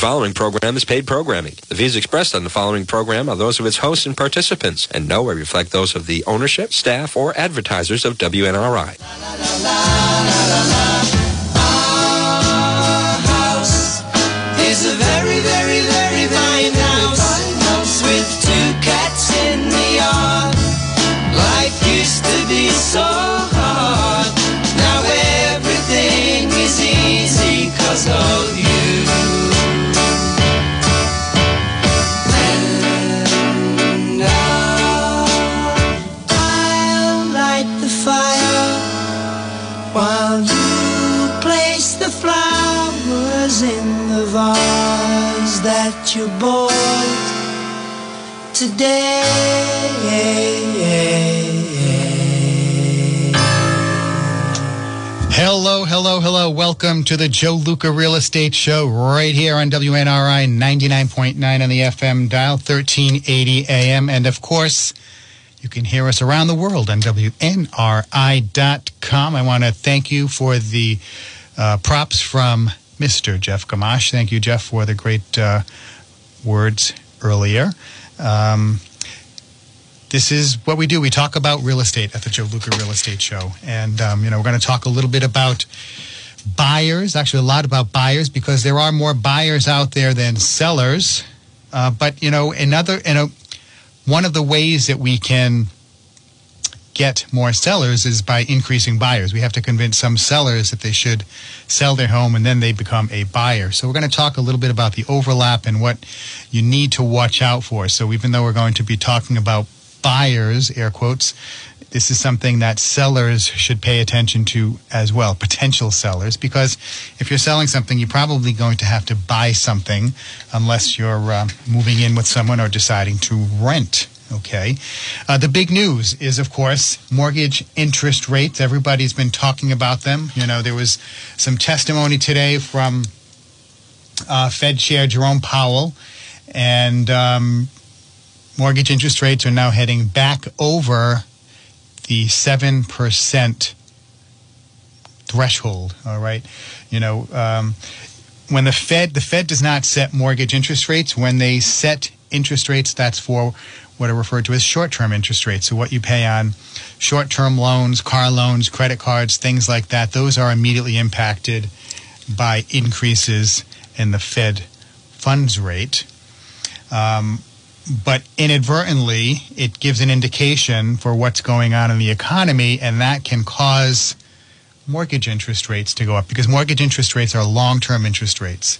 following program is paid programming. The views expressed on the following program are those of its hosts and participants, and nowhere reflect those of the ownership, staff, or advertisers of WNRI. is Welcome to the Joe Luca Real Estate Show right here on WNRI 99.9 on the FM dial, 1380 AM. And of course, you can hear us around the world on WNRI.com. I want to thank you for the uh, props from Mr. Jeff Gamash. Thank you, Jeff, for the great uh, words earlier. Um, this is what we do. We talk about real estate at the Joe Luca Real Estate Show. And, um, you know, we're going to talk a little bit about buyers, actually, a lot about buyers, because there are more buyers out there than sellers. Uh, but, you know, another, you know, one of the ways that we can get more sellers is by increasing buyers. We have to convince some sellers that they should sell their home and then they become a buyer. So we're going to talk a little bit about the overlap and what you need to watch out for. So even though we're going to be talking about buyers, air quotes, this is something that sellers should pay attention to as well, potential sellers, because if you're selling something, you're probably going to have to buy something unless you're uh, moving in with someone or deciding to rent. Okay. Uh, the big news is, of course, mortgage interest rates. Everybody's been talking about them. You know, there was some testimony today from uh, Fed Chair Jerome Powell, and um, mortgage interest rates are now heading back over the 7% threshold. All right. You know, um, when the Fed, the Fed does not set mortgage interest rates. When they set interest rates, that's for what are referred to as short term interest rates. So, what you pay on short term loans, car loans, credit cards, things like that, those are immediately impacted by increases in the Fed funds rate. Um, but inadvertently, it gives an indication for what's going on in the economy, and that can cause mortgage interest rates to go up because mortgage interest rates are long term interest rates.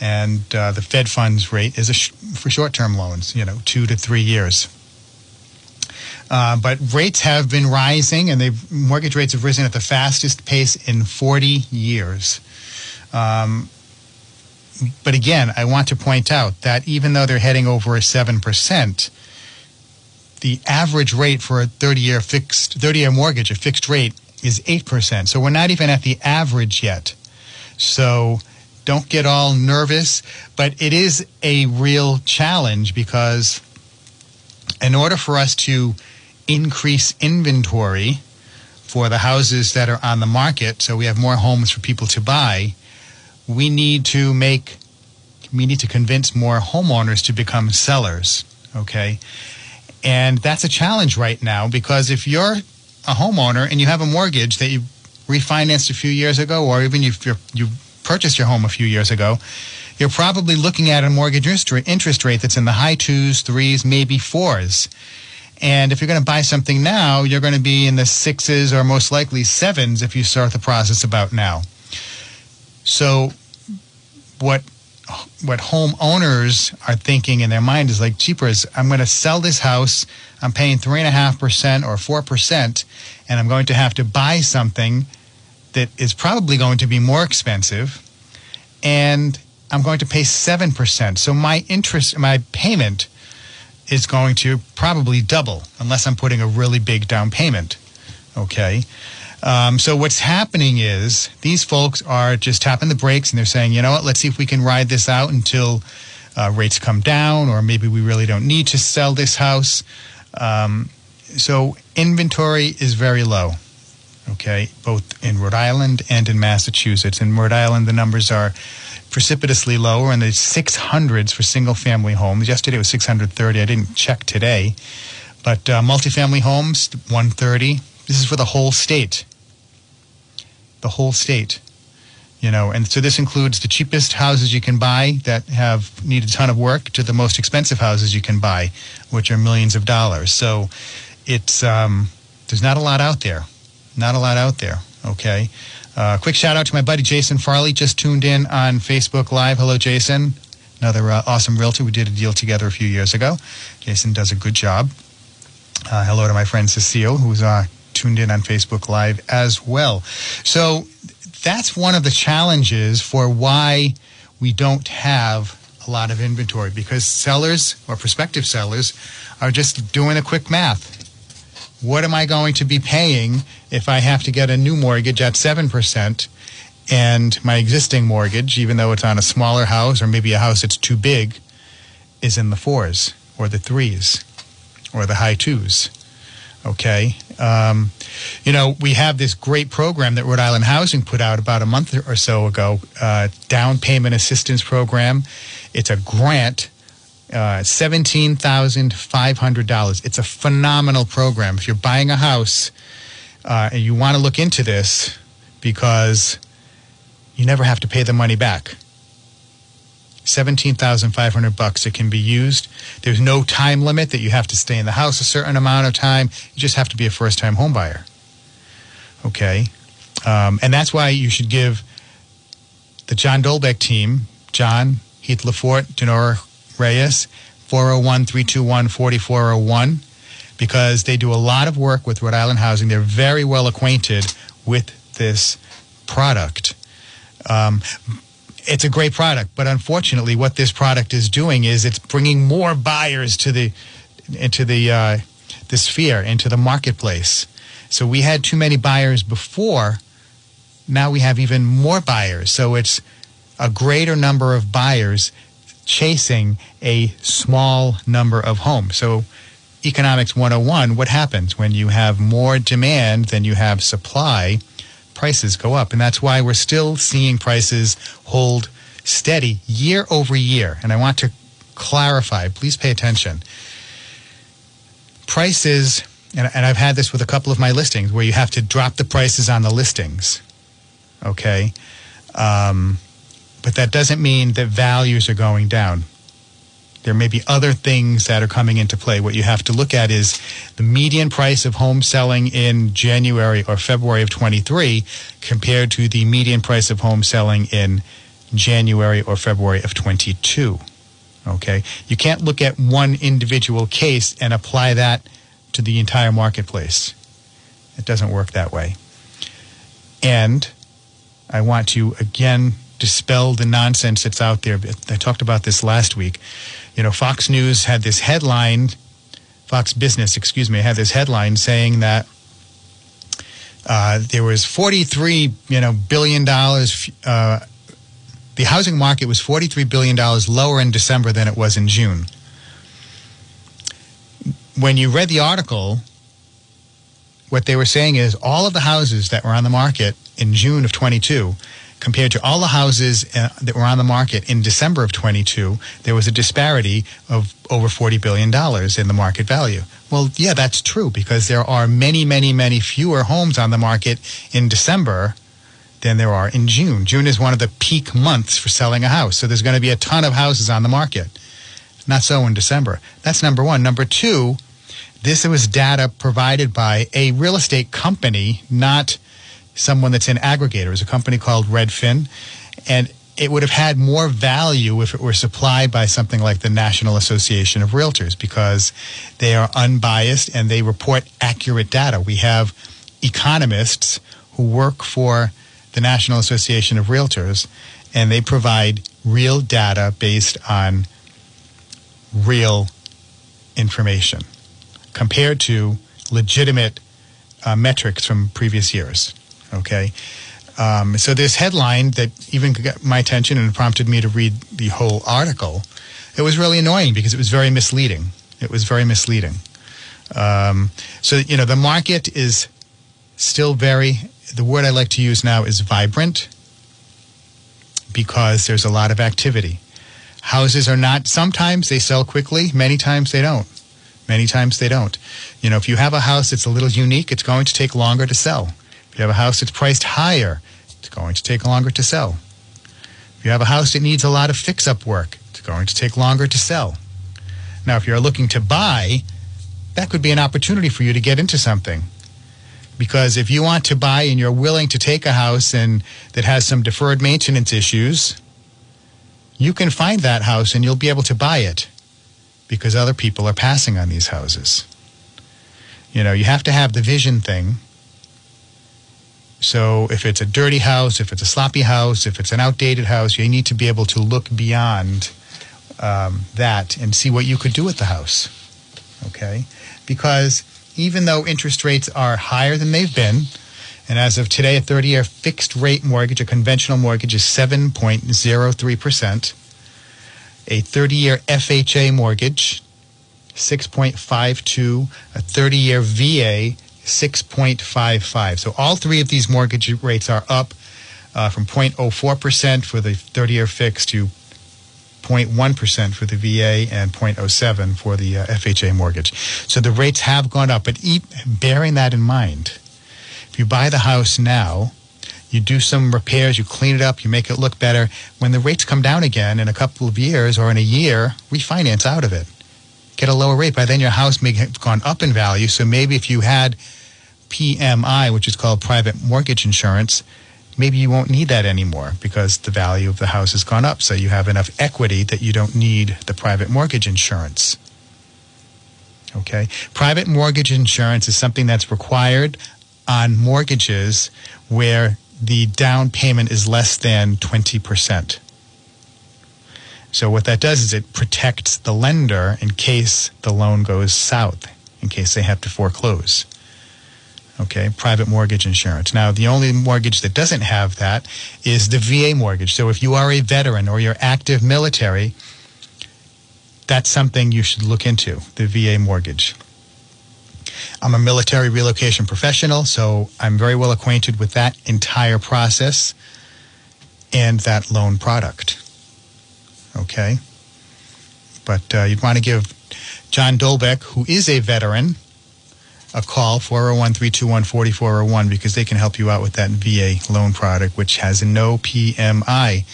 And uh, the Fed funds rate is sh- for short term loans, you know, two to three years. Uh, but rates have been rising, and mortgage rates have risen at the fastest pace in 40 years. Um, but again, I want to point out that even though they're heading over a 7%, the average rate for a 30 year fixed 30 year mortgage, a fixed rate, is 8%. So we're not even at the average yet. So don't get all nervous, but it is a real challenge because in order for us to increase inventory for the houses that are on the market, so we have more homes for people to buy, we need to make we need to convince more homeowners to become sellers okay? And that's a challenge right now because if you're a homeowner and you have a mortgage that you refinanced a few years ago or even if you you purchased your home a few years ago you're probably looking at a mortgage interest rate that's in the high twos threes maybe fours. And if you're going to buy something now you're going to be in the sixes or most likely sevens if you start the process about now so what what homeowners are thinking in their mind is like, cheapers, I'm going to sell this house. I'm paying three and a half percent or four percent, and I'm going to have to buy something that is probably going to be more expensive, and I'm going to pay seven percent. So my interest, my payment, is going to probably double unless I'm putting a really big down payment. Okay. Um, so what's happening is these folks are just tapping the brakes and they're saying, you know what, let's see if we can ride this out until uh, rates come down, or maybe we really don't need to sell this house. Um, so inventory is very low. Okay, both in Rhode Island and in Massachusetts. In Rhode Island, the numbers are precipitously lower in the 600s for single family homes. Yesterday it was 630. I didn't check today. But uh, multifamily homes, 130. This is for the whole state. The whole state. You know, and so this includes the cheapest houses you can buy that have need a ton of work to the most expensive houses you can buy, which are millions of dollars. So it's um, there's not a lot out there. Not a lot out there. Okay. Uh, quick shout out to my buddy Jason Farley, just tuned in on Facebook Live. Hello, Jason. Another uh, awesome realtor. We did a deal together a few years ago. Jason does a good job. Uh, hello to my friend Cecile, who's uh, tuned in on Facebook Live as well. So that's one of the challenges for why we don't have a lot of inventory because sellers or prospective sellers are just doing a quick math. What am I going to be paying if I have to get a new mortgage at 7% and my existing mortgage, even though it's on a smaller house or maybe a house that's too big, is in the fours or the threes or the high twos? Okay. Um, you know, we have this great program that Rhode Island Housing put out about a month or so ago, uh, down payment assistance program. It's a grant, uh, $17,500. It's a phenomenal program. If you're buying a house uh, and you want to look into this because you never have to pay the money back. 17,500 bucks. It can be used. There's no time limit that you have to stay in the house a certain amount of time. You just have to be a first time home buyer. Okay. Um, and that's why you should give the John Dolbeck team, John, Heath Lafort, Denora Reyes, 401 321 4401, because they do a lot of work with Rhode Island Housing. They're very well acquainted with this product. Um, it's a great product, but unfortunately, what this product is doing is it's bringing more buyers to the into the uh, the sphere, into the marketplace. So we had too many buyers before. Now we have even more buyers. So it's a greater number of buyers chasing a small number of homes. So economics 101, what happens when you have more demand than you have supply? Prices go up. And that's why we're still seeing prices hold steady year over year. And I want to clarify, please pay attention. Prices, and, and I've had this with a couple of my listings where you have to drop the prices on the listings. Okay? Um, but that doesn't mean that values are going down there may be other things that are coming into play. What you have to look at is the median price of home selling in January or February of 23 compared to the median price of home selling in January or February of 22. Okay? You can't look at one individual case and apply that to the entire marketplace. It doesn't work that way. And I want to again dispel the nonsense that's out there. I talked about this last week you know, Fox News had this headline, Fox Business, excuse me, had this headline saying that uh, there was 43, you know, billion dollars. Uh, the housing market was 43 billion dollars lower in December than it was in June. When you read the article, what they were saying is all of the houses that were on the market in June of 22 compared to all the houses uh, that were on the market in December of 22, there was a disparity of over $40 billion in the market value. Well, yeah, that's true because there are many, many, many fewer homes on the market in December than there are in June. June is one of the peak months for selling a house. So there's going to be a ton of houses on the market. Not so in December. That's number one. Number two, this was data provided by a real estate company, not someone that's an aggregator. It's a company called Redfin, and it would have had more value if it were supplied by something like the National Association of Realtors because they are unbiased and they report accurate data. We have economists who work for the National Association of Realtors and they provide real data based on real information compared to legitimate uh, metrics from previous years. Okay. Um, so this headline that even got my attention and prompted me to read the whole article, it was really annoying because it was very misleading. It was very misleading. Um, so you know the market is still very, the word I like to use now is vibrant because there's a lot of activity. Houses are not, sometimes they sell quickly, many times they don't. Many times they don't. You know, if you have a house that's a little unique, it's going to take longer to sell. If you have a house that's priced higher, it's going to take longer to sell. If you have a house that needs a lot of fix up work, it's going to take longer to sell. Now, if you're looking to buy, that could be an opportunity for you to get into something. Because if you want to buy and you're willing to take a house and that has some deferred maintenance issues, you can find that house and you'll be able to buy it because other people are passing on these houses. You know, you have to have the vision thing. So if it's a dirty house, if it's a sloppy house, if it's an outdated house, you need to be able to look beyond um, that and see what you could do with the house. Okay? Because even though interest rates are higher than they've been, and as of today, a 30 year fixed rate mortgage, a conventional mortgage, is 7.03%. A 30 year FHA mortgage, 6.52. A 30 year VA, 6.55. So all three of these mortgage rates are up uh, from 0.04% for the 30 year fixed to 0.1% for the VA and 0.07 for the uh, FHA mortgage. So the rates have gone up, but e- bearing that in mind, if you buy the house now, you do some repairs, you clean it up, you make it look better. When the rates come down again in a couple of years or in a year, refinance out of it. Get a lower rate. By then, your house may have gone up in value. So maybe if you had PMI, which is called private mortgage insurance, maybe you won't need that anymore because the value of the house has gone up. So you have enough equity that you don't need the private mortgage insurance. Okay? Private mortgage insurance is something that's required on mortgages where the down payment is less than 20%. So what that does is it protects the lender in case the loan goes south, in case they have to foreclose. Okay, private mortgage insurance. Now, the only mortgage that doesn't have that is the VA mortgage. So if you are a veteran or you're active military, that's something you should look into, the VA mortgage. I'm a military relocation professional, so I'm very well acquainted with that entire process and that loan product. Okay? But uh, you'd want to give John Dolbeck, who is a veteran, a call 401-321-4401 because they can help you out with that VA loan product which has no PMI.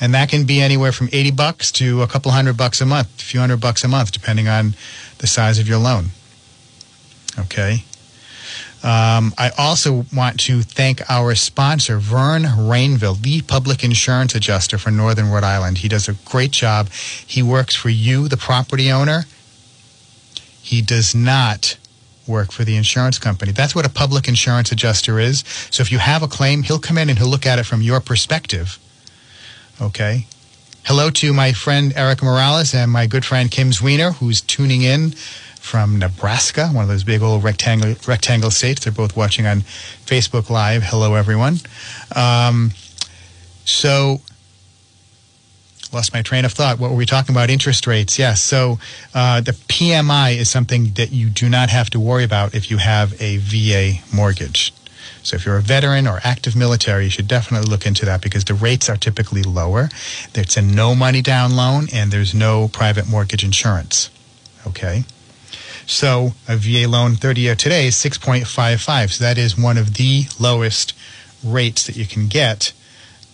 And that can be anywhere from 80 bucks to a couple hundred bucks a month, a few hundred bucks a month depending on the size of your loan. Okay? Um, I also want to thank our sponsor, Vern Rainville, the public insurance adjuster for Northern Rhode Island. He does a great job. He works for you, the property owner. He does not work for the insurance company. That's what a public insurance adjuster is. So if you have a claim, he'll come in and he'll look at it from your perspective. Okay? Hello to my friend Eric Morales and my good friend Kim Zwiener, who's tuning in from Nebraska, one of those big old rectangle rectangle states. They're both watching on Facebook Live. Hello, everyone. Um, so, lost my train of thought. What were we talking about? Interest rates. Yes. So, uh, the PMI is something that you do not have to worry about if you have a VA mortgage. So if you're a veteran or active military, you should definitely look into that because the rates are typically lower. It's a no money down loan and there's no private mortgage insurance. Okay. So a VA loan 30 year today is 6.55. So that is one of the lowest rates that you can get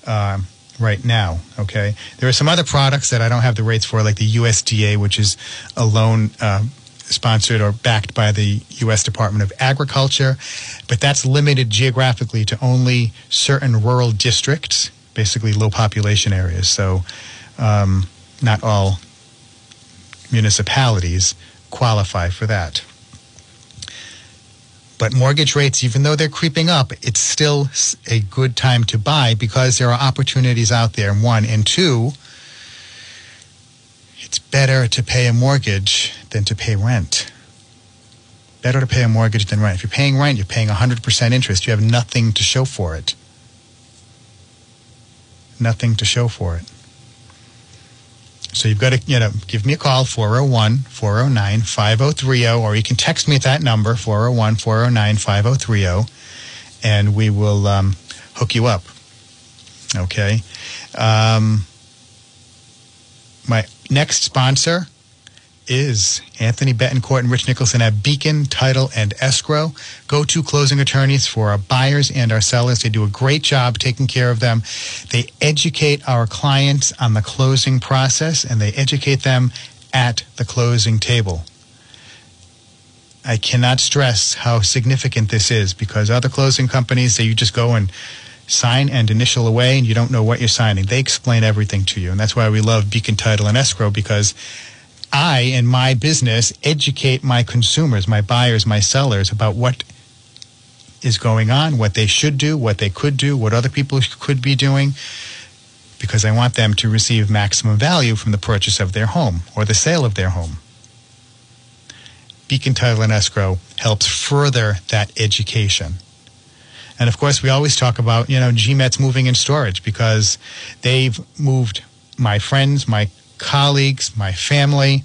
um, right now. Okay. There are some other products that I don't have the rates for, like the USDA, which is a loan. Uh, sponsored or backed by the U.S. Department of Agriculture, but that's limited geographically to only certain rural districts, basically low population areas. So, um, not all municipalities qualify for that. But mortgage rates, even though they're creeping up, it's still a good time to buy because there are opportunities out there. One and two, it's better to pay a mortgage than to pay rent. Better to pay a mortgage than rent. If you're paying rent, you're paying 100% interest. You have nothing to show for it. Nothing to show for it. So you've got to, you know, give me a call, 401 409 5030, or you can text me at that number, 401 409 5030. and we will um, hook you up. Okay. Um, my next sponsor is Anthony Betancourt and Rich Nicholson at Beacon Title and Escrow. Go to closing attorneys for our buyers and our sellers. They do a great job taking care of them. They educate our clients on the closing process and they educate them at the closing table. I cannot stress how significant this is because other closing companies say you just go and sign and initial away and you don't know what you're signing. They explain everything to you. And that's why we love Beacon Title and Escrow because I, in my business, educate my consumers, my buyers, my sellers about what is going on, what they should do, what they could do, what other people could be doing, because I want them to receive maximum value from the purchase of their home or the sale of their home. Beacon Title and Escrow helps further that education. And of course, we always talk about, you know, GMET's moving in storage because they've moved my friends, my colleagues, my family.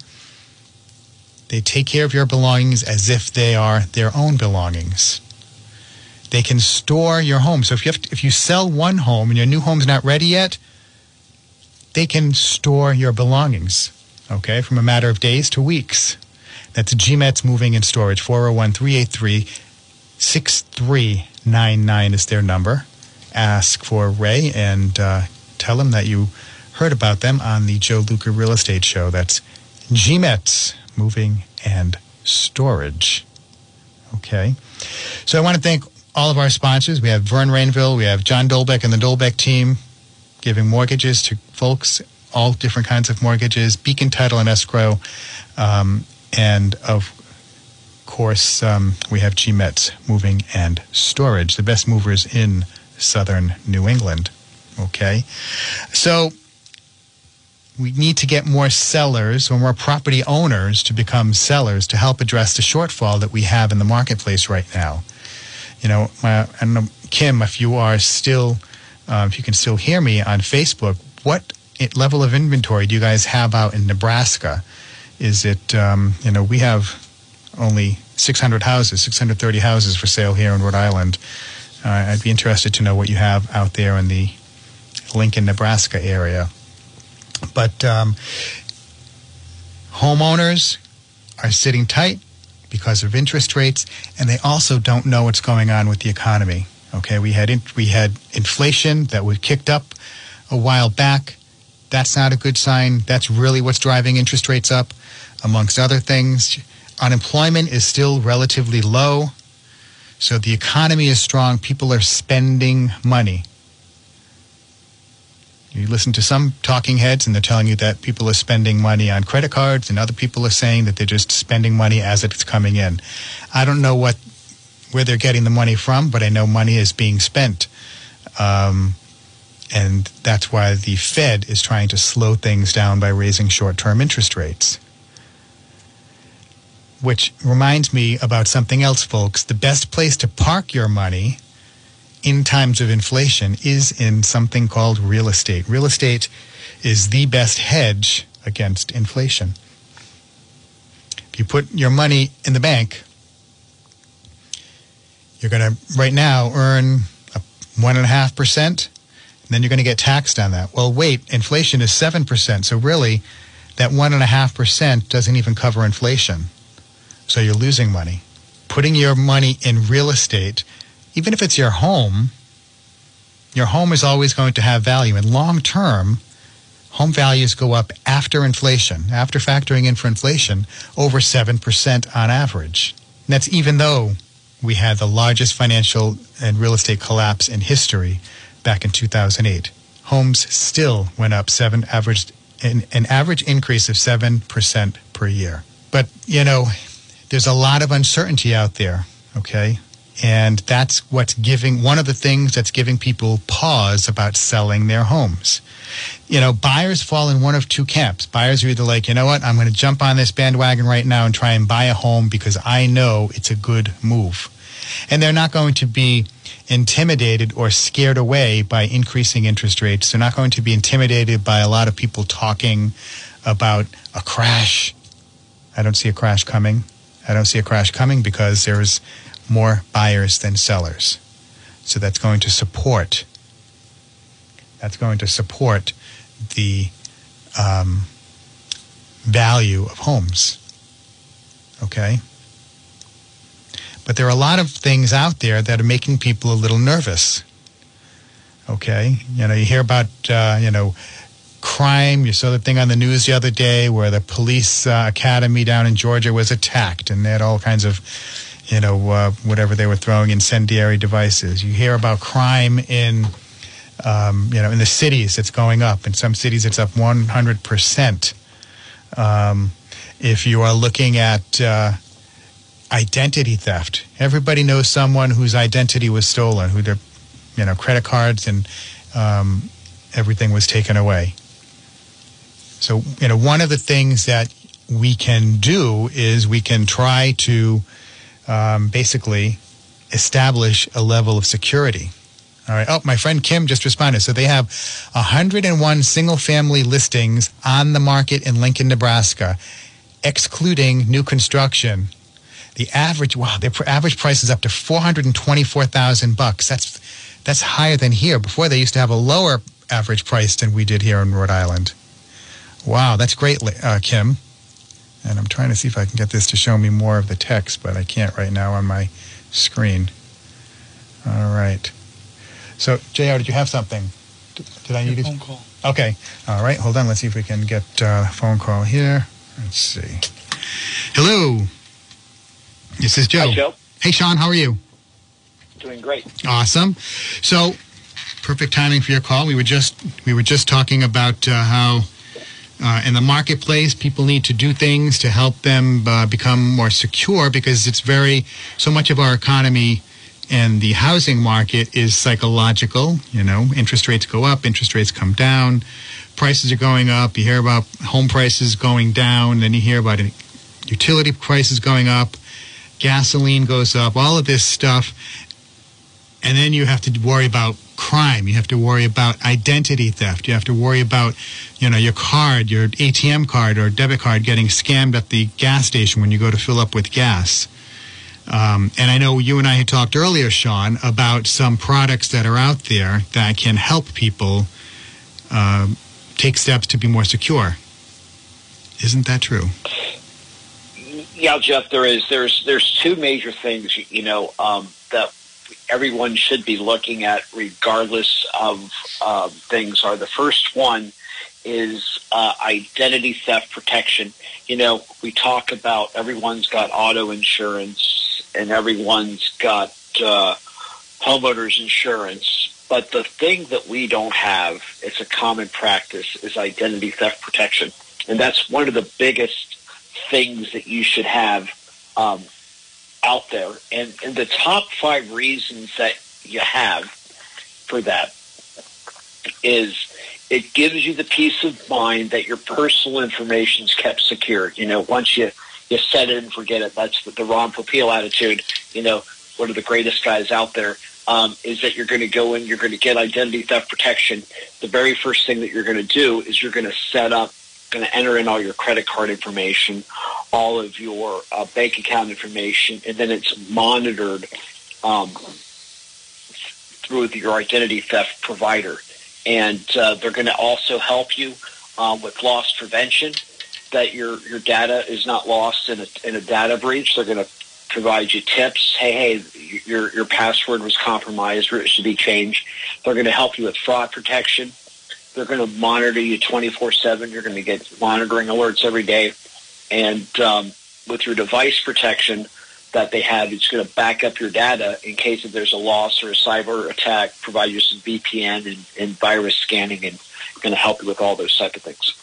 They take care of your belongings as if they are their own belongings. They can store your home. So if you to, if you sell one home and your new home's not ready yet, they can store your belongings, okay, from a matter of days to weeks. That's GMET's Moving and Storage. 401 383 6399 is their number. Ask for Ray and uh, tell him that you heard about them on the Joe Luca Real Estate Show. That's GMET's Moving and Storage. Okay. So I want to thank all of our sponsors. We have Vern Rainville, we have John Dolbeck and the Dolbeck team giving mortgages to folks, all different kinds of mortgages, Beacon Title and Escrow, um, and of course, um, we have GMET's Moving and Storage, the best movers in southern New England. Okay. So we need to get more sellers or more property owners to become sellers to help address the shortfall that we have in the marketplace right now. You know, my, I know, Kim, if you are still, uh, if you can still hear me on Facebook, what level of inventory do you guys have out in Nebraska? Is it, um, you know, we have only 600 houses, 630 houses for sale here in Rhode Island. Uh, I'd be interested to know what you have out there in the Lincoln, Nebraska area. But um, homeowners are sitting tight because of interest rates, and they also don't know what's going on with the economy. Okay, we had in, we had inflation that was kicked up a while back. That's not a good sign. That's really what's driving interest rates up, amongst other things. Unemployment is still relatively low, so the economy is strong. People are spending money. You listen to some talking heads, and they're telling you that people are spending money on credit cards, and other people are saying that they're just spending money as it's coming in. I don't know what where they're getting the money from, but I know money is being spent, um, and that's why the Fed is trying to slow things down by raising short-term interest rates. Which reminds me about something else, folks. The best place to park your money in times of inflation is in something called real estate. Real estate is the best hedge against inflation. If you put your money in the bank, you're going to right now earn one and a half percent, and then you're going to get taxed on that. Well, wait, inflation is seven percent, so really, that one and a half percent doesn't even cover inflation. So you're losing money. Putting your money in real estate even if it's your home, your home is always going to have value. And long term, home values go up after inflation, after factoring in for inflation, over 7% on average. And that's even though we had the largest financial and real estate collapse in history back in 2008. Homes still went up seven averaged an, an average increase of 7% per year. But, you know, there's a lot of uncertainty out there, okay? And that's what's giving, one of the things that's giving people pause about selling their homes. You know, buyers fall in one of two camps. Buyers are either like, you know what, I'm going to jump on this bandwagon right now and try and buy a home because I know it's a good move. And they're not going to be intimidated or scared away by increasing interest rates. They're not going to be intimidated by a lot of people talking about a crash. I don't see a crash coming. I don't see a crash coming because there's more buyers than sellers. So that's going to support. That's going to support the um, value of homes. Okay? But there are a lot of things out there that are making people a little nervous. Okay? You know, you hear about, uh, you know, crime. You saw the thing on the news the other day where the police uh, academy down in Georgia was attacked and they had all kinds of, you know, uh, whatever they were throwing, incendiary devices. You hear about crime in, um, you know, in the cities, it's going up. In some cities, it's up 100%. Um, if you are looking at uh, identity theft, everybody knows someone whose identity was stolen, who their, you know, credit cards and um, everything was taken away. So, you know, one of the things that we can do is we can try to um, basically establish a level of security. All right. Oh, my friend Kim just responded. So they have 101 single family listings on the market in Lincoln, Nebraska, excluding new construction. The average, wow, their average price is up to 424,000 bucks. That's that's higher than here. Before they used to have a lower average price than we did here in Rhode Island. Wow, that's great, uh, Kim. And I'm trying to see if I can get this to show me more of the text, but I can't right now on my screen. All right. So, JR, did you have something? Did, did I need Your to? phone call. Okay. All right. Hold on. Let's see if we can get uh, a phone call here. Let's see. Hello. This is Joe. Hi, Joe. Hey, Sean. How are you? Doing great. Awesome. So, perfect timing for your call. We were just we were just talking about uh, how uh, in the marketplace people need to do things to help them uh, become more secure because it's very so much of our economy and the housing market is psychological. You know, interest rates go up, interest rates come down, prices are going up. You hear about home prices going down, then you hear about utility prices going up, gasoline goes up, all of this stuff and then you have to worry about crime you have to worry about identity theft you have to worry about you know your card your atm card or debit card getting scammed at the gas station when you go to fill up with gas um, and i know you and i had talked earlier sean about some products that are out there that can help people um, take steps to be more secure isn't that true Yeah, Jeff. There is. There's. There's two major things. You know um, that everyone should be looking at, regardless of uh, things. Are the first one is uh, identity theft protection. You know, we talk about everyone's got auto insurance and everyone's got uh, homeowners insurance. But the thing that we don't have, it's a common practice, is identity theft protection. And that's one of the biggest things that you should have um, out there. And, and the top five reasons that you have for that is it gives you the peace of mind that your personal information is kept secure. You know, once you, you set it and forget it, that's the, the Ron Popeil attitude. You know, one of the greatest guys out there um, is that you're going to go in, you're going to get identity theft protection. The very first thing that you're going to do is you're going to set up, going to enter in all your credit card information, all of your uh, bank account information, and then it's monitored um, through your identity theft provider. And uh, they're going to also help you um, with loss prevention, that your, your data is not lost in a, in a data breach. They're going to provide you tips. Hey, hey, your, your password was compromised or it should be changed. They're going to help you with fraud protection. They're going to monitor you 24-7. You're going to get monitoring alerts every day. And um, with your device protection that they have, it's going to back up your data in case if there's a loss or a cyber attack, provide you some VPN and, and virus scanning and going to help you with all those type of things.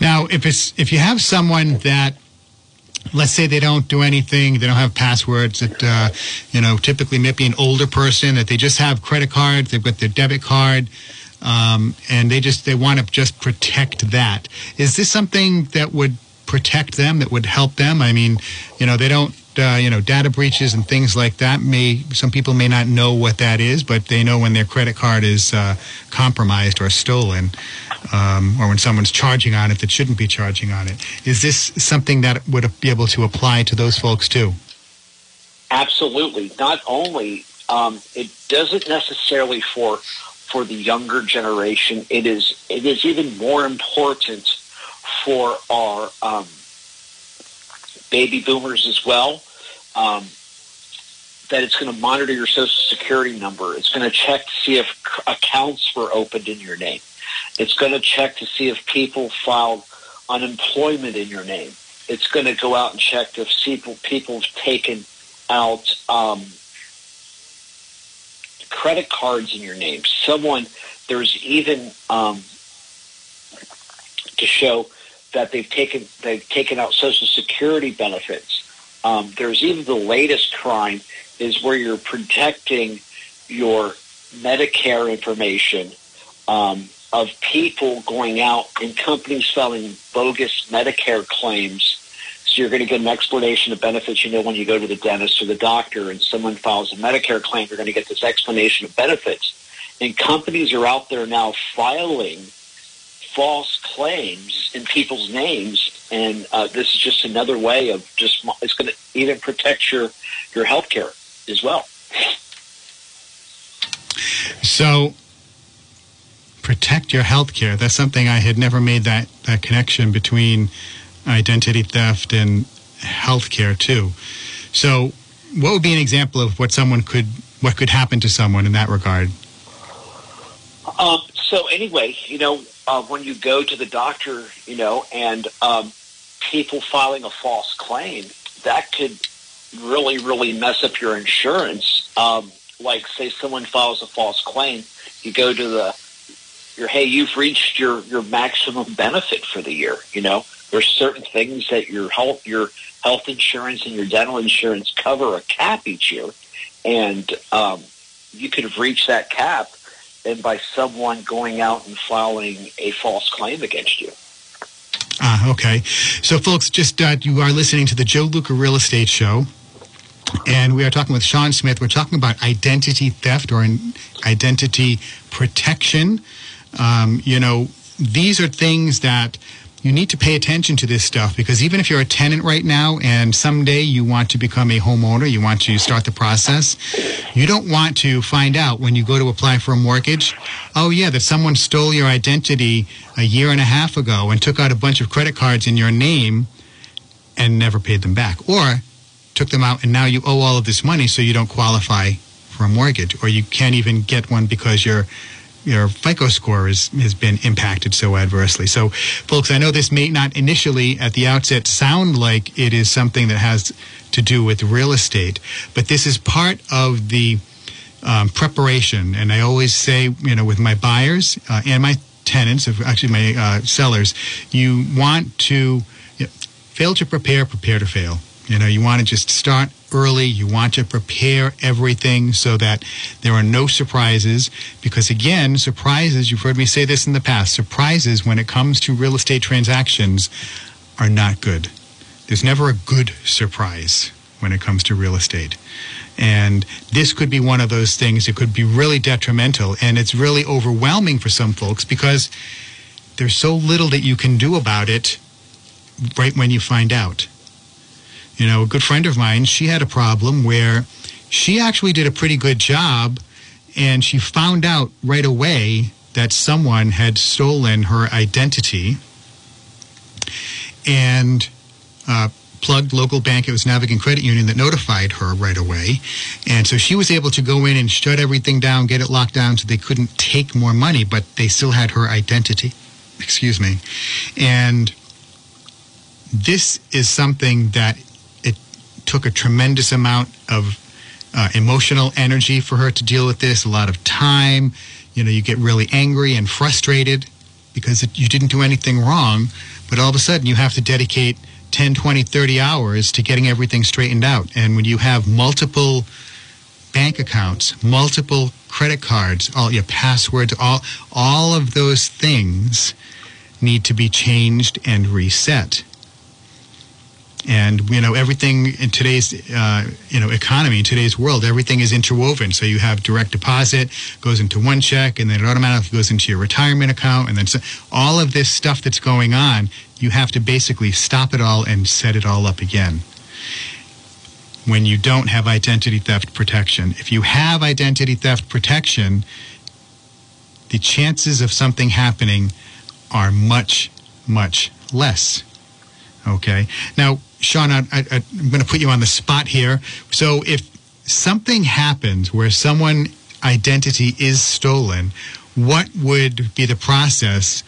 Now, if it's if you have someone that let's say they don't do anything, they don't have passwords, that uh, you know, typically maybe an older person that they just have credit cards, they've got their debit card, um, and they just they want to just protect that. Is this something that would protect them? That would help them? I mean, you know, they don't. Uh, you know, data breaches and things like that may some people may not know what that is, but they know when their credit card is uh, compromised or stolen, um, or when someone's charging on it that shouldn't be charging on it. Is this something that would be able to apply to those folks too? Absolutely. Not only um, it doesn't necessarily for for the younger generation. It is it is even more important for our um, baby boomers as well. Um, that it's going to monitor your social security number. It's going to check to see if accounts were opened in your name. It's going to check to see if people filed unemployment in your name. It's going to go out and check if people people have taken out um, credit cards in your name. Someone there's even um, to show that they've taken they've taken out Social Security benefits. Um, there's even the latest crime is where you're protecting your Medicare information um, of people going out and companies selling bogus Medicare claims. So you're going to get an explanation of benefits. You know, when you go to the dentist or the doctor and someone files a Medicare claim, you're going to get this explanation of benefits. And companies are out there now filing false claims in people's names, and uh, this is just another way of just it's going to even protect your your health care as well. So, protect your health care. That's something I had never made that, that connection between identity theft and health care, too. So, what would be an example of what someone could, what could happen to someone in that regard? Um, so anyway, you know, uh, when you go to the doctor, you know, and um, people filing a false claim, that could really, really mess up your insurance. Um, like, say, someone files a false claim, you go to the, your hey, you've reached your your maximum benefit for the year. You know, there's certain things that your health, your health insurance and your dental insurance cover a cap each year, and um, you could have reached that cap and by someone going out and filing a false claim against you. Ah, okay. So, folks, just uh, you are listening to the Joe Luca Real Estate Show. And we are talking with Sean Smith. We're talking about identity theft or identity protection. Um, you know, these are things that you need to pay attention to this stuff because even if you're a tenant right now and someday you want to become a homeowner, you want to start the process, you don't want to find out when you go to apply for a mortgage, oh yeah, that someone stole your identity a year and a half ago and took out a bunch of credit cards in your name and never paid them back. Or took them out and now you owe all of this money so you don't qualify for a mortgage or you can't even get one because your your FICO score is, has been impacted so adversely. So, folks, I know this may not initially at the outset sound like it is something that has to do with real estate, but this is part of the um, preparation. And I always say, you know, with my buyers uh, and my tenants, actually my uh, sellers, you want to you know, fail to prepare, prepare to fail. You know, you want to just start early. You want to prepare everything so that there are no surprises. Because again, surprises, you've heard me say this in the past, surprises when it comes to real estate transactions are not good. There's never a good surprise when it comes to real estate. And this could be one of those things that could be really detrimental. And it's really overwhelming for some folks because there's so little that you can do about it right when you find out. You know, a good friend of mine, she had a problem where she actually did a pretty good job and she found out right away that someone had stolen her identity and uh, plugged local bank. It was Navigant Credit Union that notified her right away. And so she was able to go in and shut everything down, get it locked down so they couldn't take more money, but they still had her identity. Excuse me. And this is something that took a tremendous amount of uh, emotional energy for her to deal with this, a lot of time. You know, you get really angry and frustrated because it, you didn't do anything wrong, but all of a sudden you have to dedicate 10, 20, 30 hours to getting everything straightened out. And when you have multiple bank accounts, multiple credit cards, all your passwords, all all of those things need to be changed and reset. And you know everything in today's uh, you know economy, in today's world, everything is interwoven. So you have direct deposit goes into one check, and then it automatically goes into your retirement account, and then so all of this stuff that's going on, you have to basically stop it all and set it all up again. when you don't have identity theft protection. If you have identity theft protection, the chances of something happening are much, much less. Okay. Now, Sean, I, I'm going to put you on the spot here. So, if something happens where someone identity is stolen, what would be the process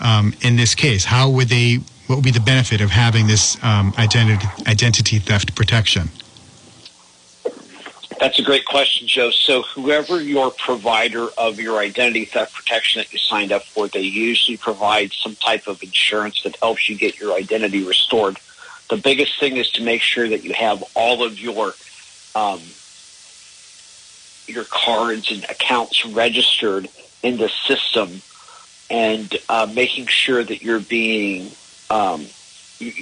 um, in this case? How would they? What would be the benefit of having this um, identity identity theft protection? That's a great question, Joe. So whoever your provider of your identity theft protection that you signed up for, they usually provide some type of insurance that helps you get your identity restored. The biggest thing is to make sure that you have all of your um, your cards and accounts registered in the system, and uh, making sure that you're being um, you,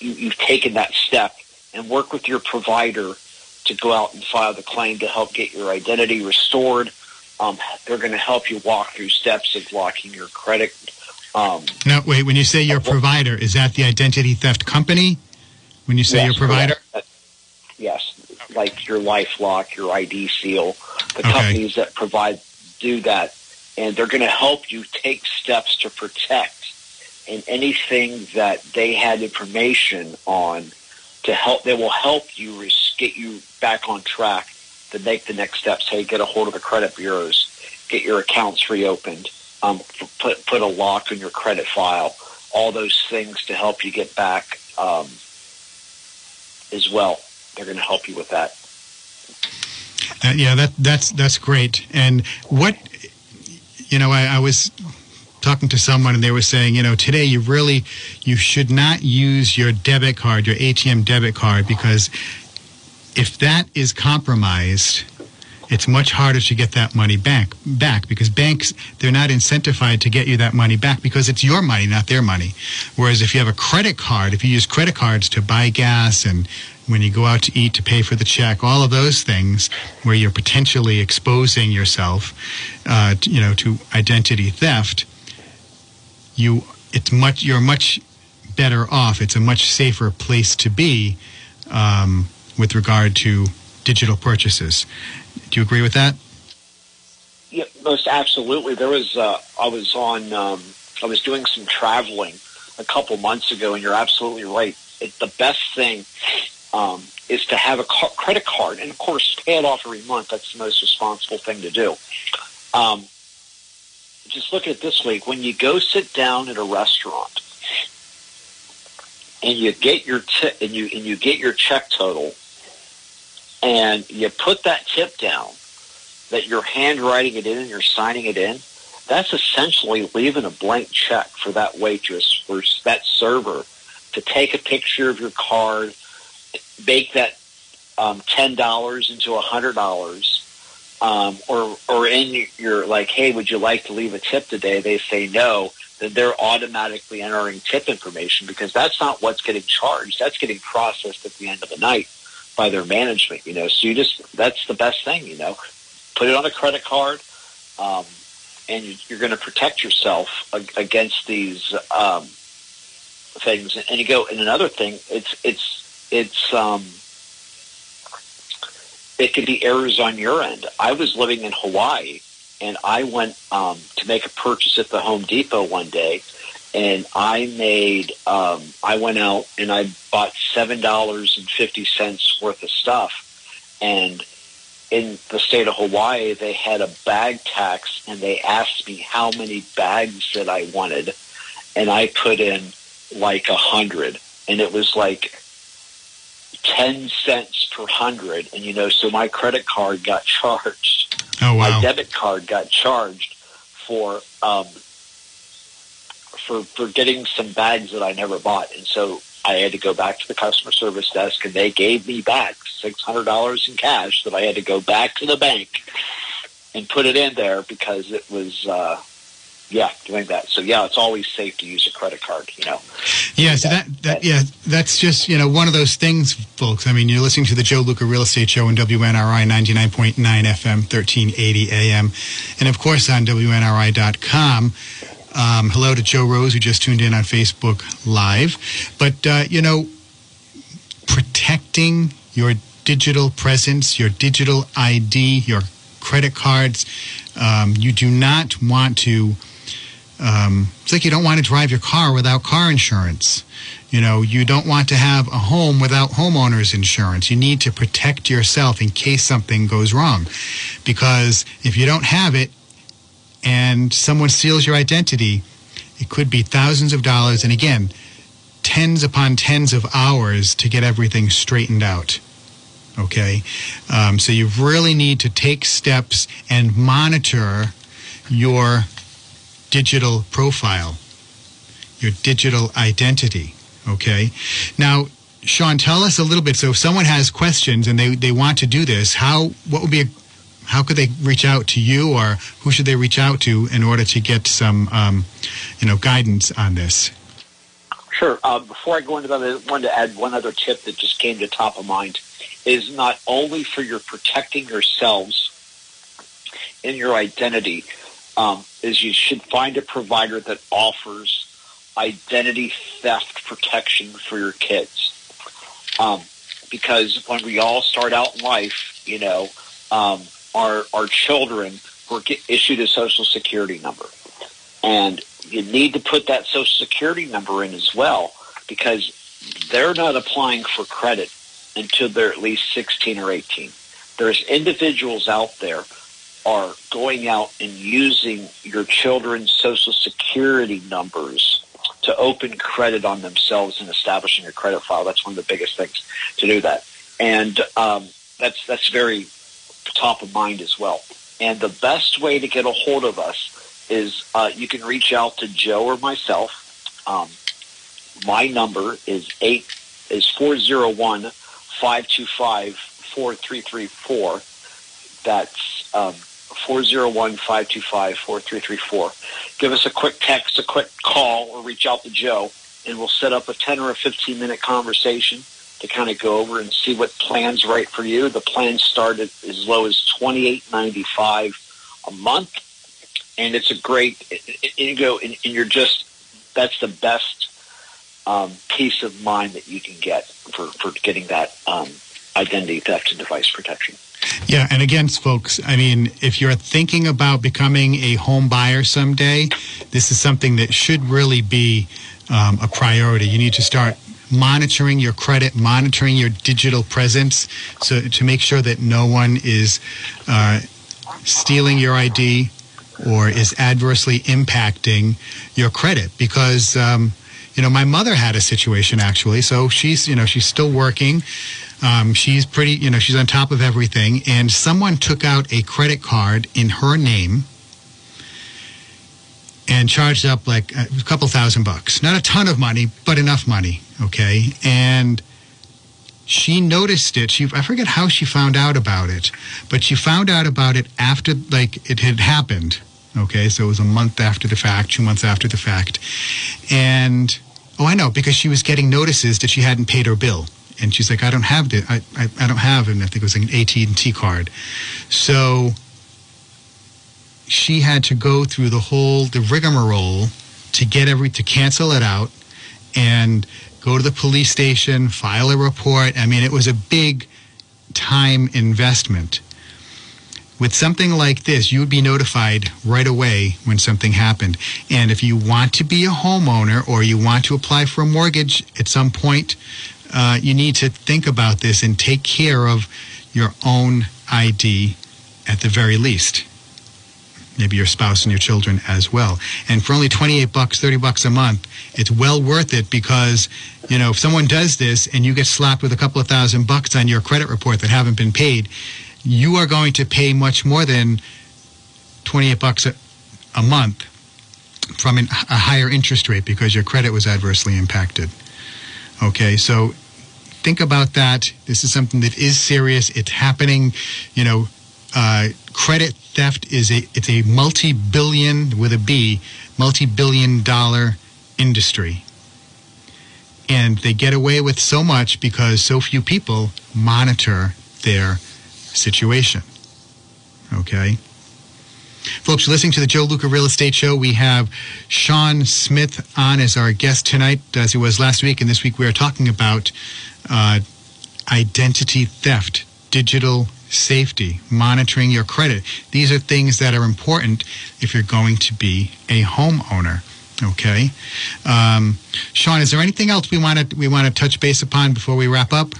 you, you've taken that step and work with your provider to go out and file the claim to help get your identity restored. Um, they're going to help you walk through steps of locking your credit. Um, Now, wait. When you say your provider, is that the identity theft company? When you say yes, your provider, correct. Yes, like your LifeLock, your ID Seal, the Okay. companies that provide do that, and they're going to help you take steps to protect. And anything that they had information on to help, they will help you res- get you back on track to make the next steps. Hey, get a hold of the credit bureaus, get your accounts reopened, um, put put a lock on your credit file. All those things to help you get back um, as well. They're going to help you with that. Uh, yeah, that that's that's great. And what you know, I, I was talking to someone and they were saying, you know, today you really you should not use your debit card, your ATM debit card, because if that is compromised, it's much harder to get that money back back because banks they're not incentivized to get you that money back because it's your money not their money. Whereas if you have a credit card if you use credit cards to buy gas and when you go out to eat to pay for the check all of those things where you're potentially exposing yourself uh, to, you know to identity theft you it's much you're much better off. It's a much safer place to be um, with regard to digital purchases do you agree with that? Yeah, most absolutely. There was uh, I was on um, I was doing some traveling a couple months ago, and you're absolutely right. It, the best thing um, is to have a ca- credit card, and of course, pay it off every month. That's the most responsible thing to do. Um, just look at it this week. when you go sit down at a restaurant and you get your tip and you and you get your check total, and you put that tip down, that you're handwriting it in and you're signing it in, that's essentially leaving a blank check for that waitress or that server to take a picture of your card, make that um, ten dollars into a hundred dollars, um, or or in your like, hey, would you like to leave a tip today? They say no. Then they're automatically entering tip information because that's not what's getting charged. That's getting processed at the end of the night by their management. You know, so you just that's the best thing. You know, put it on a credit card, um, and you, you're going to protect yourself against these um, things. And you go, and another thing, it's it's it's um, it could be errors on your end. I was living in Hawaii, and I went um, to make a purchase at the Home Depot one day, and I made um, I went out and I bought seven dollars and fifty cents worth of stuff, and in the state of Hawaii they had a bag tax, and they asked me how many bags that I wanted, and I put in like a hundred, and it was like ten cents per hundred, and you know, so my credit card got charged. Oh wow. my debit card got charged for um, for for getting some bags that I never bought, and so I had to go back to the customer service desk, and they gave me back six hundred dollars in cash that I had to go back to the bank and put it in there because it was. Uh, yeah, doing that. So yeah, it's always safe to use a credit card. You know. Yeah, so that, that yeah, that's just you know one of those things, folks. I mean, you're listening to the Joe Luca Real Estate Show on WNRI 99.9 FM, 1380 AM, and of course on WNRI.com. Um, hello to Joe Rose who just tuned in on Facebook Live. But uh, you know, protecting your digital presence, your digital ID, your credit cards. Um, you do not want to. Um, it's like you don't want to drive your car without car insurance. You know, you don't want to have a home without homeowners insurance. You need to protect yourself in case something goes wrong. Because if you don't have it and someone steals your identity, it could be thousands of dollars. And again, tens upon tens of hours to get everything straightened out. Okay? Um, so you really need to take steps and monitor your digital profile, your digital identity. Okay? Now, Sean, tell us a little bit. So if someone has questions and they, they want to do this, how what would be a how could they reach out to you or who should they reach out to in order to get some um, you know guidance on this Sure. Uh, before I go into that, I wanted to add one other tip that just came to top of mind. Is not only for your protecting yourselves in your identity, um, is you should find a provider that offers identity theft protection for your kids. Um, because when we all start out in life, you know, um, our our children were get issued a social security number, and you need to put that social security number in as well because they're not applying for credit until they're at least 16 or 18. There's individuals out there are going out and using your children's social security numbers to open credit on themselves and establishing a credit file. That's one of the biggest things to do that. And um, that's that's very top of mind as well. And the best way to get a hold of us is uh, you can reach out to Joe or myself. Um, my number is eight is four zero one five two five four three three four. That's um, four zero one five two five four three three four. Give us a quick text, a quick call, or reach out to Joe, and we'll set up a ten or a fifteen minute conversation to kind of go over and see what plans right for you. The plans start at as low as twenty eight ninety five a month and it's a great you go and, and you're just that's the best um, peace of mind that you can get for, for getting that um, identity theft and device protection. Yeah, and again, folks, I mean, if you're thinking about becoming a home buyer someday, this is something that should really be um, a priority. You need to start monitoring your credit, monitoring your digital presence, so to make sure that no one is uh, stealing your ID, or is adversely impacting your credit. Because um, you know my mother had a situation actually. So she's you know she's still working. Um, she's pretty you know she's on top of everything. And someone took out a credit card in her name and charged up like uh, a couple thousand bucks. Not a ton of money but enough money okay? And she noticed it. She I forget how she found out about it, but she found out about it after like it had happened. Okay, so it was a month after the fact, two months after the fact, and oh, I know because she was getting notices that she hadn't paid her bill, and she's like, I don't have the, I, I, I don't have, and I think it was like an AT and T card, so she had to go through the whole the rigmarole to get every to cancel it out and go to the police station, file a report. I mean, it was a big time investment. With something like this, you would be notified right away when something happened. And if you want to be a homeowner or you want to apply for a mortgage at some point, uh, you need to think about this and take care of your own ID at the very least. Maybe your spouse and your children as well. And for only 28 bucks, 30 bucks a month, it's well worth it because, you know, if someone does this and you get slapped with a couple of thousand bucks on your credit report that haven't been paid, you are going to pay much more than 28 bucks a, a month from an, a higher interest rate because your credit was adversely impacted. Okay, so think about that. This is something that is serious. It's happening. You know, uh, credit theft is a it's a multi-billion with a B, multi-billion dollar industry. And they get away with so much because so few people monitor their situation. Okay? Folks, you're listening to the Joe Luca Real Estate Show. We have Sean Smith on as our guest tonight, as he was last week. And this week we are talking about uh, identity theft, digital safety, monitoring your credit. These are things that are important if you're going to be a homeowner. Okay, um, Sean, is there anything else we want to we want to touch base upon before we wrap up?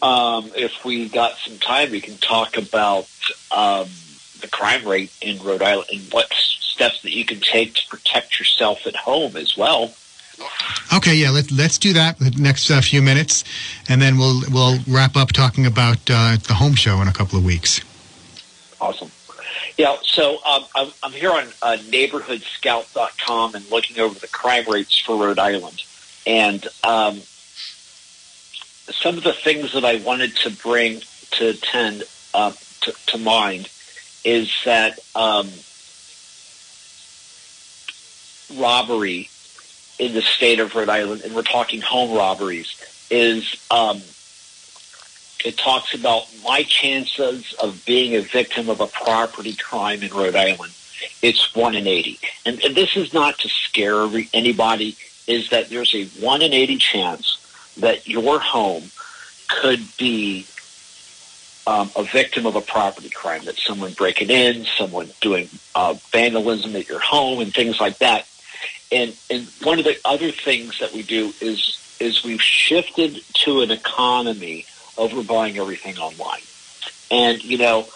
Um, if we got some time, we can talk about um, the crime rate in Rhode Island and what steps that you can take to protect yourself at home as well. Okay, yeah, let, let's do that the next uh, few minutes, and then we'll we'll wrap up talking about uh, the home show in a couple of weeks. Awesome. Yeah, so um, I'm, I'm here on uh, neighborhoodscout.com and looking over the crime rates for Rhode Island. And um, some of the things that I wanted to bring to attend uh, to, to mind is that um, robbery in the state of Rhode Island, and we're talking home robberies, is um, it talks about my chances of being a victim of a property crime in Rhode Island. It's one in 80. And, and this is not to scare anybody, is that there's a one in 80 chance that your home could be um, a victim of a property crime, that someone breaking in, someone doing uh, vandalism at your home and things like that. And, and one of the other things that we do is, is we've shifted to an economy over buying everything online. And, you know,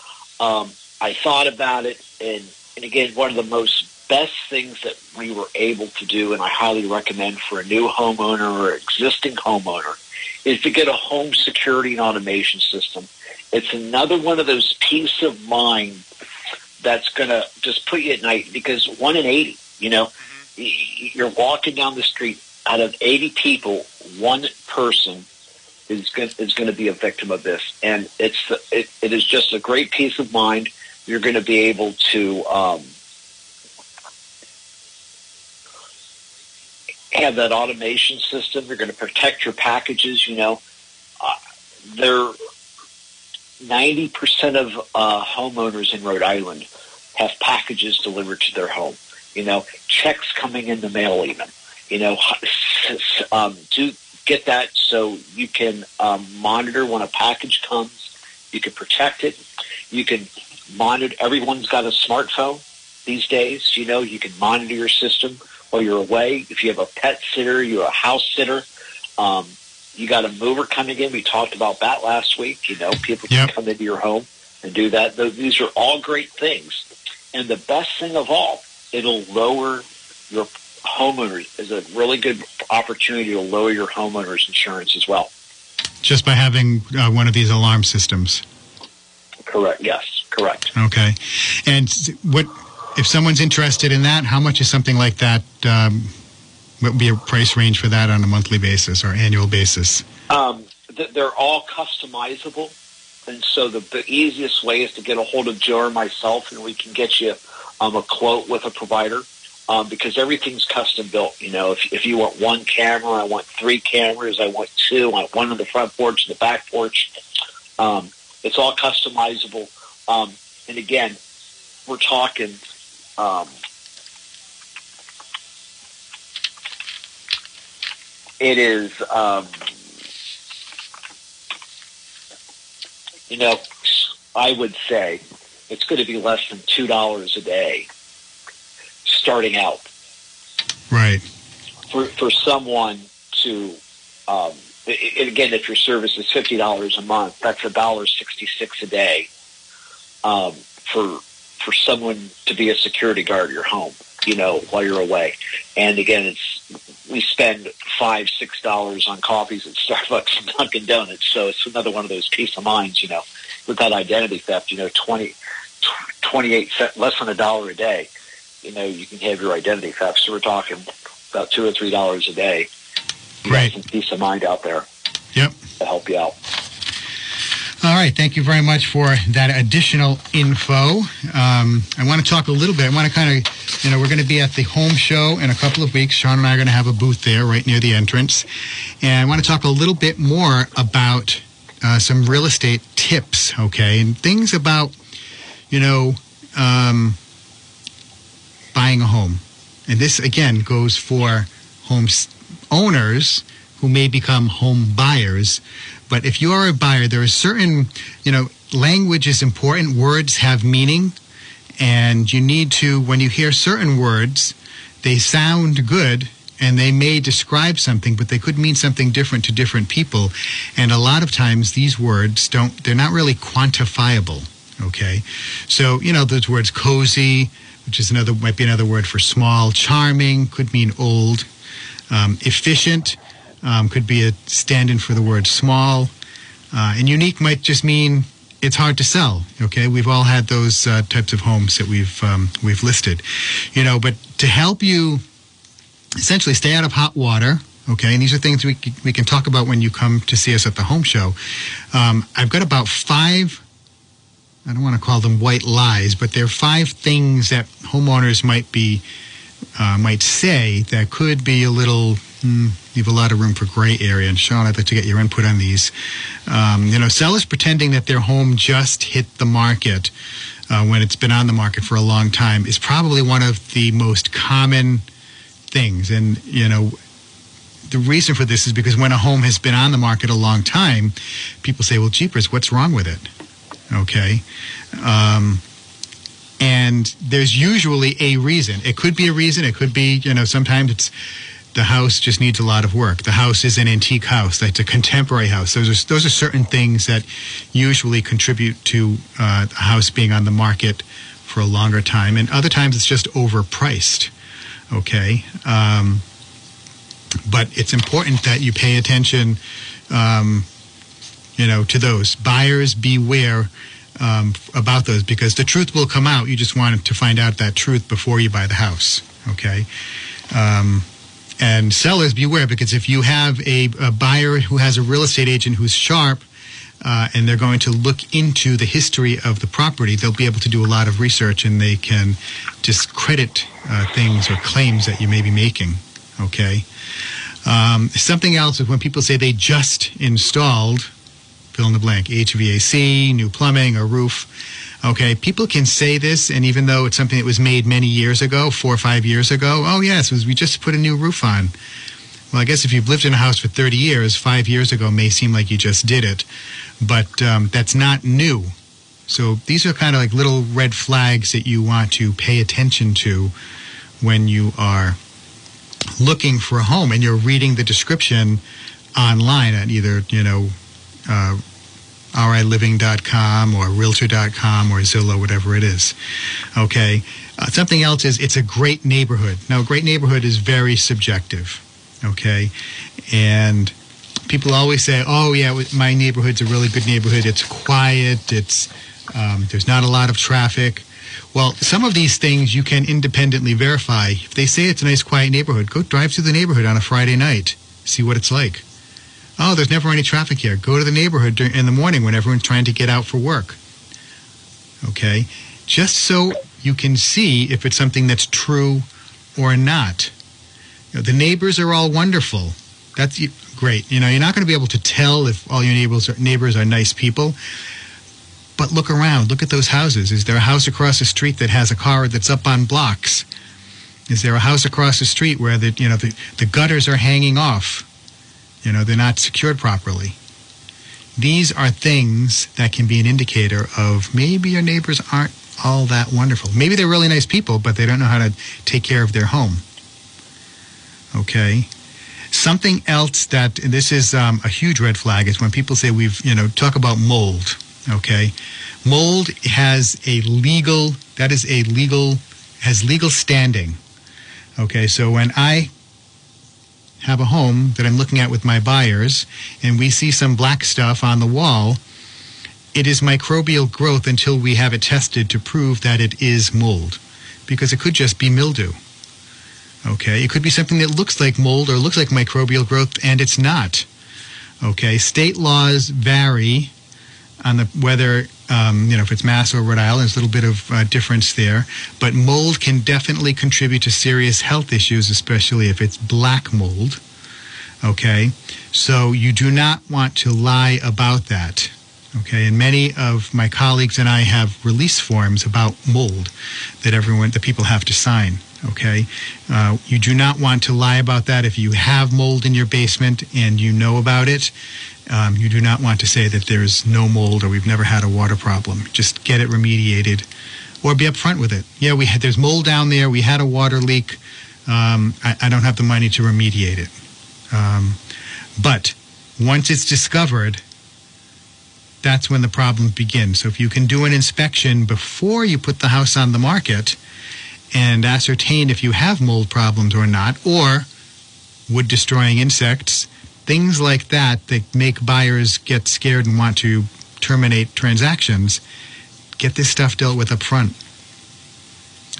um, I thought about it, and, and again, one of the most best things that we were able to do, and I highly recommend for a new homeowner or existing homeowner, is to get a home security and automation system. It's another one of those peace of mind that's going to just put you at night because one in 80, you know, you're walking down the street out of 80 people, one person is going, is going to be a victim of this. And it's, it, it is just a great peace of mind. You're going to be able to, um, have that automation system. They're going to protect your packages. You know, uh, ninety percent of uh, homeowners in Rhode Island have packages delivered to their home. You know, checks coming in the mail, even. You know, um, do get that so you can um, monitor when a package comes. You can protect it. You can monitor. Everyone's got a smartphone these days. You know, you can monitor your system while you're away. If you have a pet sitter, you're a house sitter. Um, you got a mover coming in. We talked about that last week. You know, people can Yep. come into your home and do that. These are all great things. And the best thing of all, it'll lower your homeowners is a really good opportunity to lower your homeowner's insurance as well. Just by having uh, one of these alarm systems. Correct. Yes. Correct. Okay. And what if someone's interested in that? How much is something like that? Um, what would be a price range for that on a monthly basis or annual basis? Um, th- they're all customizable, and so the, the easiest way is to get a hold of Joe or myself, and we can get you um, a quote with a provider. Um, because everything's custom built. You know, if, if you want one camera, I want three cameras, I want two, I want one on the front porch the back porch. Um, it's all customizable. Um, and again, we're talking um, it is um, you know i would say it's going to be less than two dollars a day starting out. Right. for for someone to um, i- again if your service is fifty dollars a month that's a dollar sixty six a day um, for for someone to be a security guard at your home you know while you're away. And again it's we spend five six dollars on coffees at starbucks and dunkin donuts so it's another one of those peace of minds you know. With that identity theft you know 20 tw- 28 cent less than a dollar a day you know you can have your identity theft so we're talking about two or three dollars a day Right. some peace of mind out there Yep. to help you out All right. Thank you very much for that additional info. Um, I want to talk a little bit. I want to kind of, you know, we're going to be at the home show in a couple of weeks. Sean and I are going to have a booth there right near the entrance. And I want to talk a little bit more about uh, some real estate tips, okay, and things about, you know, um, buying a home. And this, again, goes for home owners who may become home buyers But if you are a buyer, there are certain, you know, language is important. Words have meaning, and you need to when you hear certain words, they sound good and they may describe something, but they could mean something different to different people. And a lot of times these words don't, they're not really quantifiable. Okay. So, you know, those words cozy, which is another, might be another word for small, charming, could mean old, um, efficient, um, could be a stand in for the word small, uh, and unique might just mean it's hard to sell. Okay, we've all had those uh, types of homes that we've um, we've listed, you know. But to help you essentially stay out of hot water. Okay, and these are things we, we can talk about when you come to see us at the home show. Um, I've got about five, I don't want to call them white lies, but there are five things that homeowners might be, uh, might say that could be a little, hmm, leave a lot of room for gray area. And Sean, I'd like to get your input on these. Um, you know, sellers pretending that their home just hit the market uh, when it's been on the market for a long time is probably one of the most common things. And, you know, the reason for this is because when a home has been on the market a long time, people say, well, jeepers, what's wrong with it? Okay. Um, and there's usually a reason. It could be a reason. It could be, you know, sometimes it's the house just needs a lot of work. The house is an antique house. It's a contemporary house. Those are, those are certain things that usually contribute to uh, a house being on the market for a longer time. And other times it's just overpriced okay? Um, but it's important that you pay attention, um, you know, to those. Buyers beware um, about those because the truth will come out. You just want to find out that truth before you buy the house, okay? Um, and sellers beware because if you have a, a buyer who has a real estate agent who's sharp, uh, and they're going to look into the history of the property, they'll be able to do a lot of research and they can discredit uh, things or claims that you may be making. Okay. Um, something else is when people say they just installed, fill in the blank, HVAC, new plumbing, or roof. Okay, people can say this, and even though it's something that was made many years ago, four or five years ago, oh yes, was, we just put a new roof on. Well, I guess if you've lived in a house for 30 years, five years ago may seem like you just did it, but um, that's not new. So these are kind of like little red flags that you want to pay attention to when you are looking for a home and you're reading the description online at either, you know, uh, riliving.com or realtor.com or Zillow, whatever it is. Okay. Uh, something else is it's a great neighborhood. Now, a great neighborhood is very subjective. Okay. And people always say, "Oh yeah, my neighborhood's a really good neighborhood. It's quiet. It's um, there's not a lot of traffic." Well, some of these things you can independently verify. If they say it's a nice, quiet neighborhood, go drive through the neighborhood on a Friday night, see what it's like. Oh, there's never any traffic here. Go to the neighborhood in the morning when everyone's trying to get out for work. Okay, just so you can see if it's something that's true or not. You know, the neighbors are all wonderful. That's great. You know, you're not going to be able to tell if all your neighbors are, neighbors are nice people. But look around. Look at those houses. Is there a house across the street that has a car that's up on blocks? Is there a house across the street where the you know the, the gutters are hanging off? You know, they're not secured properly. These are things that can be an indicator of maybe your neighbors aren't all that wonderful. Maybe they're really nice people, but they don't know how to take care of their home. Okay. Something else that this is um, a huge red flag is when people say we've you know talk about mold. Okay, mold has a legal that is a legal has legal standing. Okay, so when I have a home that I'm looking at with my buyers and we see some black stuff on the wall, it is microbial growth until we have it tested to prove that it is mold because it could just be mildew. Okay, it could be something that looks like mold or looks like microbial growth and it's not. Okay, state laws vary on the whether um, you know if it's Mass or Rhode Island. There's a little bit of uh, difference there, but mold can definitely contribute to serious health issues, especially if it's black mold. Okay, so you do not want to lie about that. Okay, and many of my colleagues and I have release forms about mold that everyone, that people have to sign. Okay, uh, you do not want to lie about that. If you have mold in your basement and you know about it, um, you do not want to say that there's no mold or we've never had a water problem. Just get it remediated, or be upfront with it. Yeah, we had there's mold down there. We had a water leak. Um, I, I don't have the money to remediate it. Um, but once it's discovered, that's when the problems begin. So if you can do an inspection before you put the house on the market and ascertain if you have mold problems or not, or wood destroying insects, things like that that make buyers get scared and want to terminate transactions, get this stuff dealt with up front.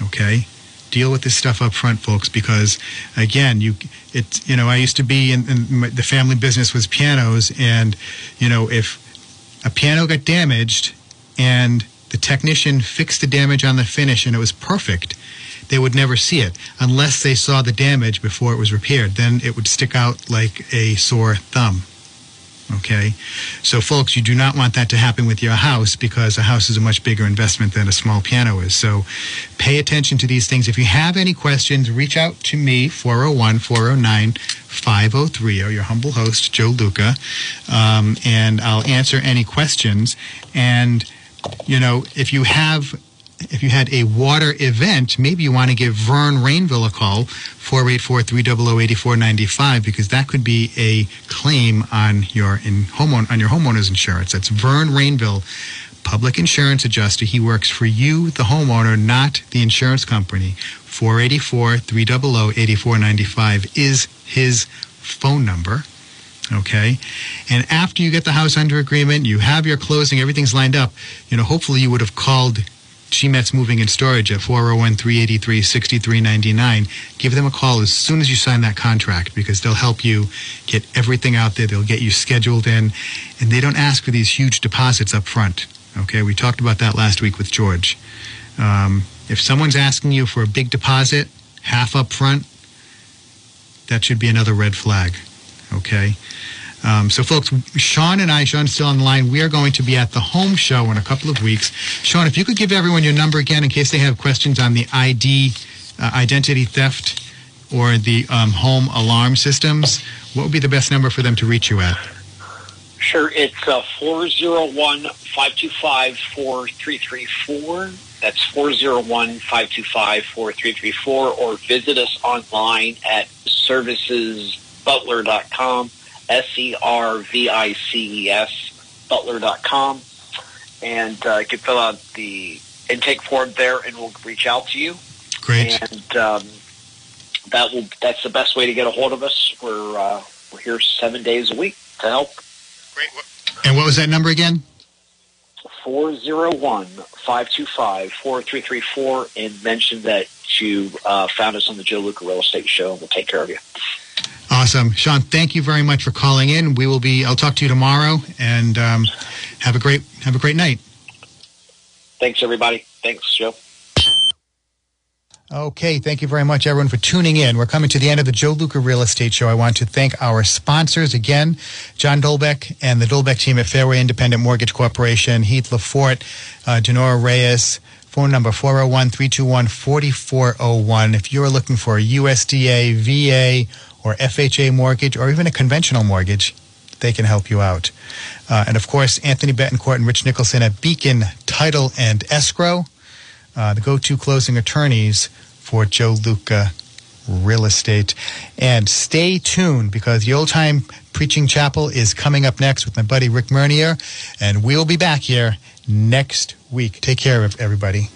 Okay? Deal with this stuff up front, folks, because again, you it you know I used to be in, in my, the family business was pianos, and you know if a piano got damaged and the technician fixed the damage on the finish and it was perfect, they would never see it unless they saw the damage before it was repaired. Then it would stick out like a sore thumb. Okay? So, folks, you do not want that to happen with your house because a house is a much bigger investment than a small piano is. So, pay attention to these things. If you have any questions, reach out to me, 401 409 5030, your humble host, Joe Luca, um, and I'll answer any questions. And, you know, if you have if you had a water event, maybe you want to give Vern Rainville a call, 484-300-8495, because that could be a claim on your in homeowner on your homeowner's insurance. That's Vern Rainville, public insurance adjuster. He works for you, the homeowner, not the insurance company. 484-300-8495 is his phone number. Okay. And after you get the house under agreement, you have your closing, everything's lined up, you know, hopefully you would have called GMET's Moving and Storage at 401 383 6399. Give them a call as soon as you sign that contract because they'll help you get everything out there. They'll get you scheduled in, and they don't ask for these huge deposits up front. Okay, we talked about that last week with George. Um, if someone's asking you for a big deposit, half up front, that should be another red flag. Okay. Um, so, folks, Sean and I, Sean's still on the line. We are going to be at the home show in a couple of weeks. Sean, if you could give everyone your number again in case they have questions on the ID, uh, identity theft, or the um, home alarm systems, what would be the best number for them to reach you at? Sure, it's uh, 401-525-4334. That's 401-525-4334, or visit us online at servicesbutler.com. S-E-R-V-I-C-E-S, butler.com. And uh, you can fill out the intake form there, and we'll reach out to you. Great. And um, that will that's the best way to get a hold of us. We're, uh, we're here seven days a week to help. Great. And what was that number again? 401-525-4334 and mention that you uh, found us on the Joe Luca Real Estate Show, and we'll take care of you. Awesome. Sean, thank you very much for calling in. We will be, I'll talk to you tomorrow and um, have a great, have a great night. Thanks, everybody. Thanks, Joe. Okay, thank you very much, everyone, for tuning in. We're coming to the end of the Joe Luca Real Estate Show. I want to thank our sponsors again, John Dolbeck and the Dolbeck team at Fairway Independent Mortgage Corporation, Heath Lafort, uh, Denora Reyes, phone number 401-321-4401. If you're looking for a USDA, VA, or FHA mortgage, or even a conventional mortgage, they can help you out. Uh, and of course, Anthony Betancourt and Rich Nicholson at Beacon Title and Escrow, uh, the go-to closing attorneys for Joe Luca Real Estate. And stay tuned because the Old Time Preaching Chapel is coming up next with my buddy Rick Mernier, and we'll be back here next week. Take care of everybody.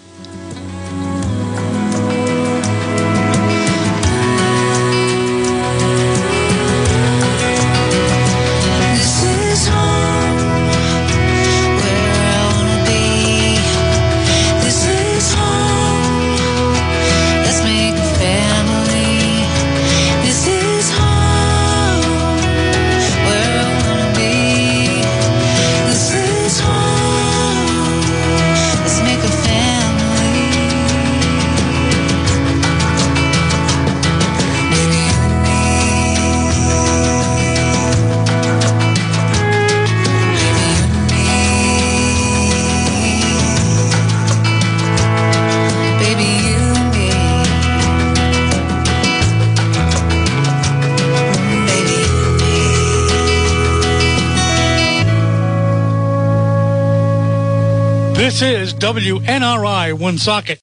This is WNRI Woonsocket.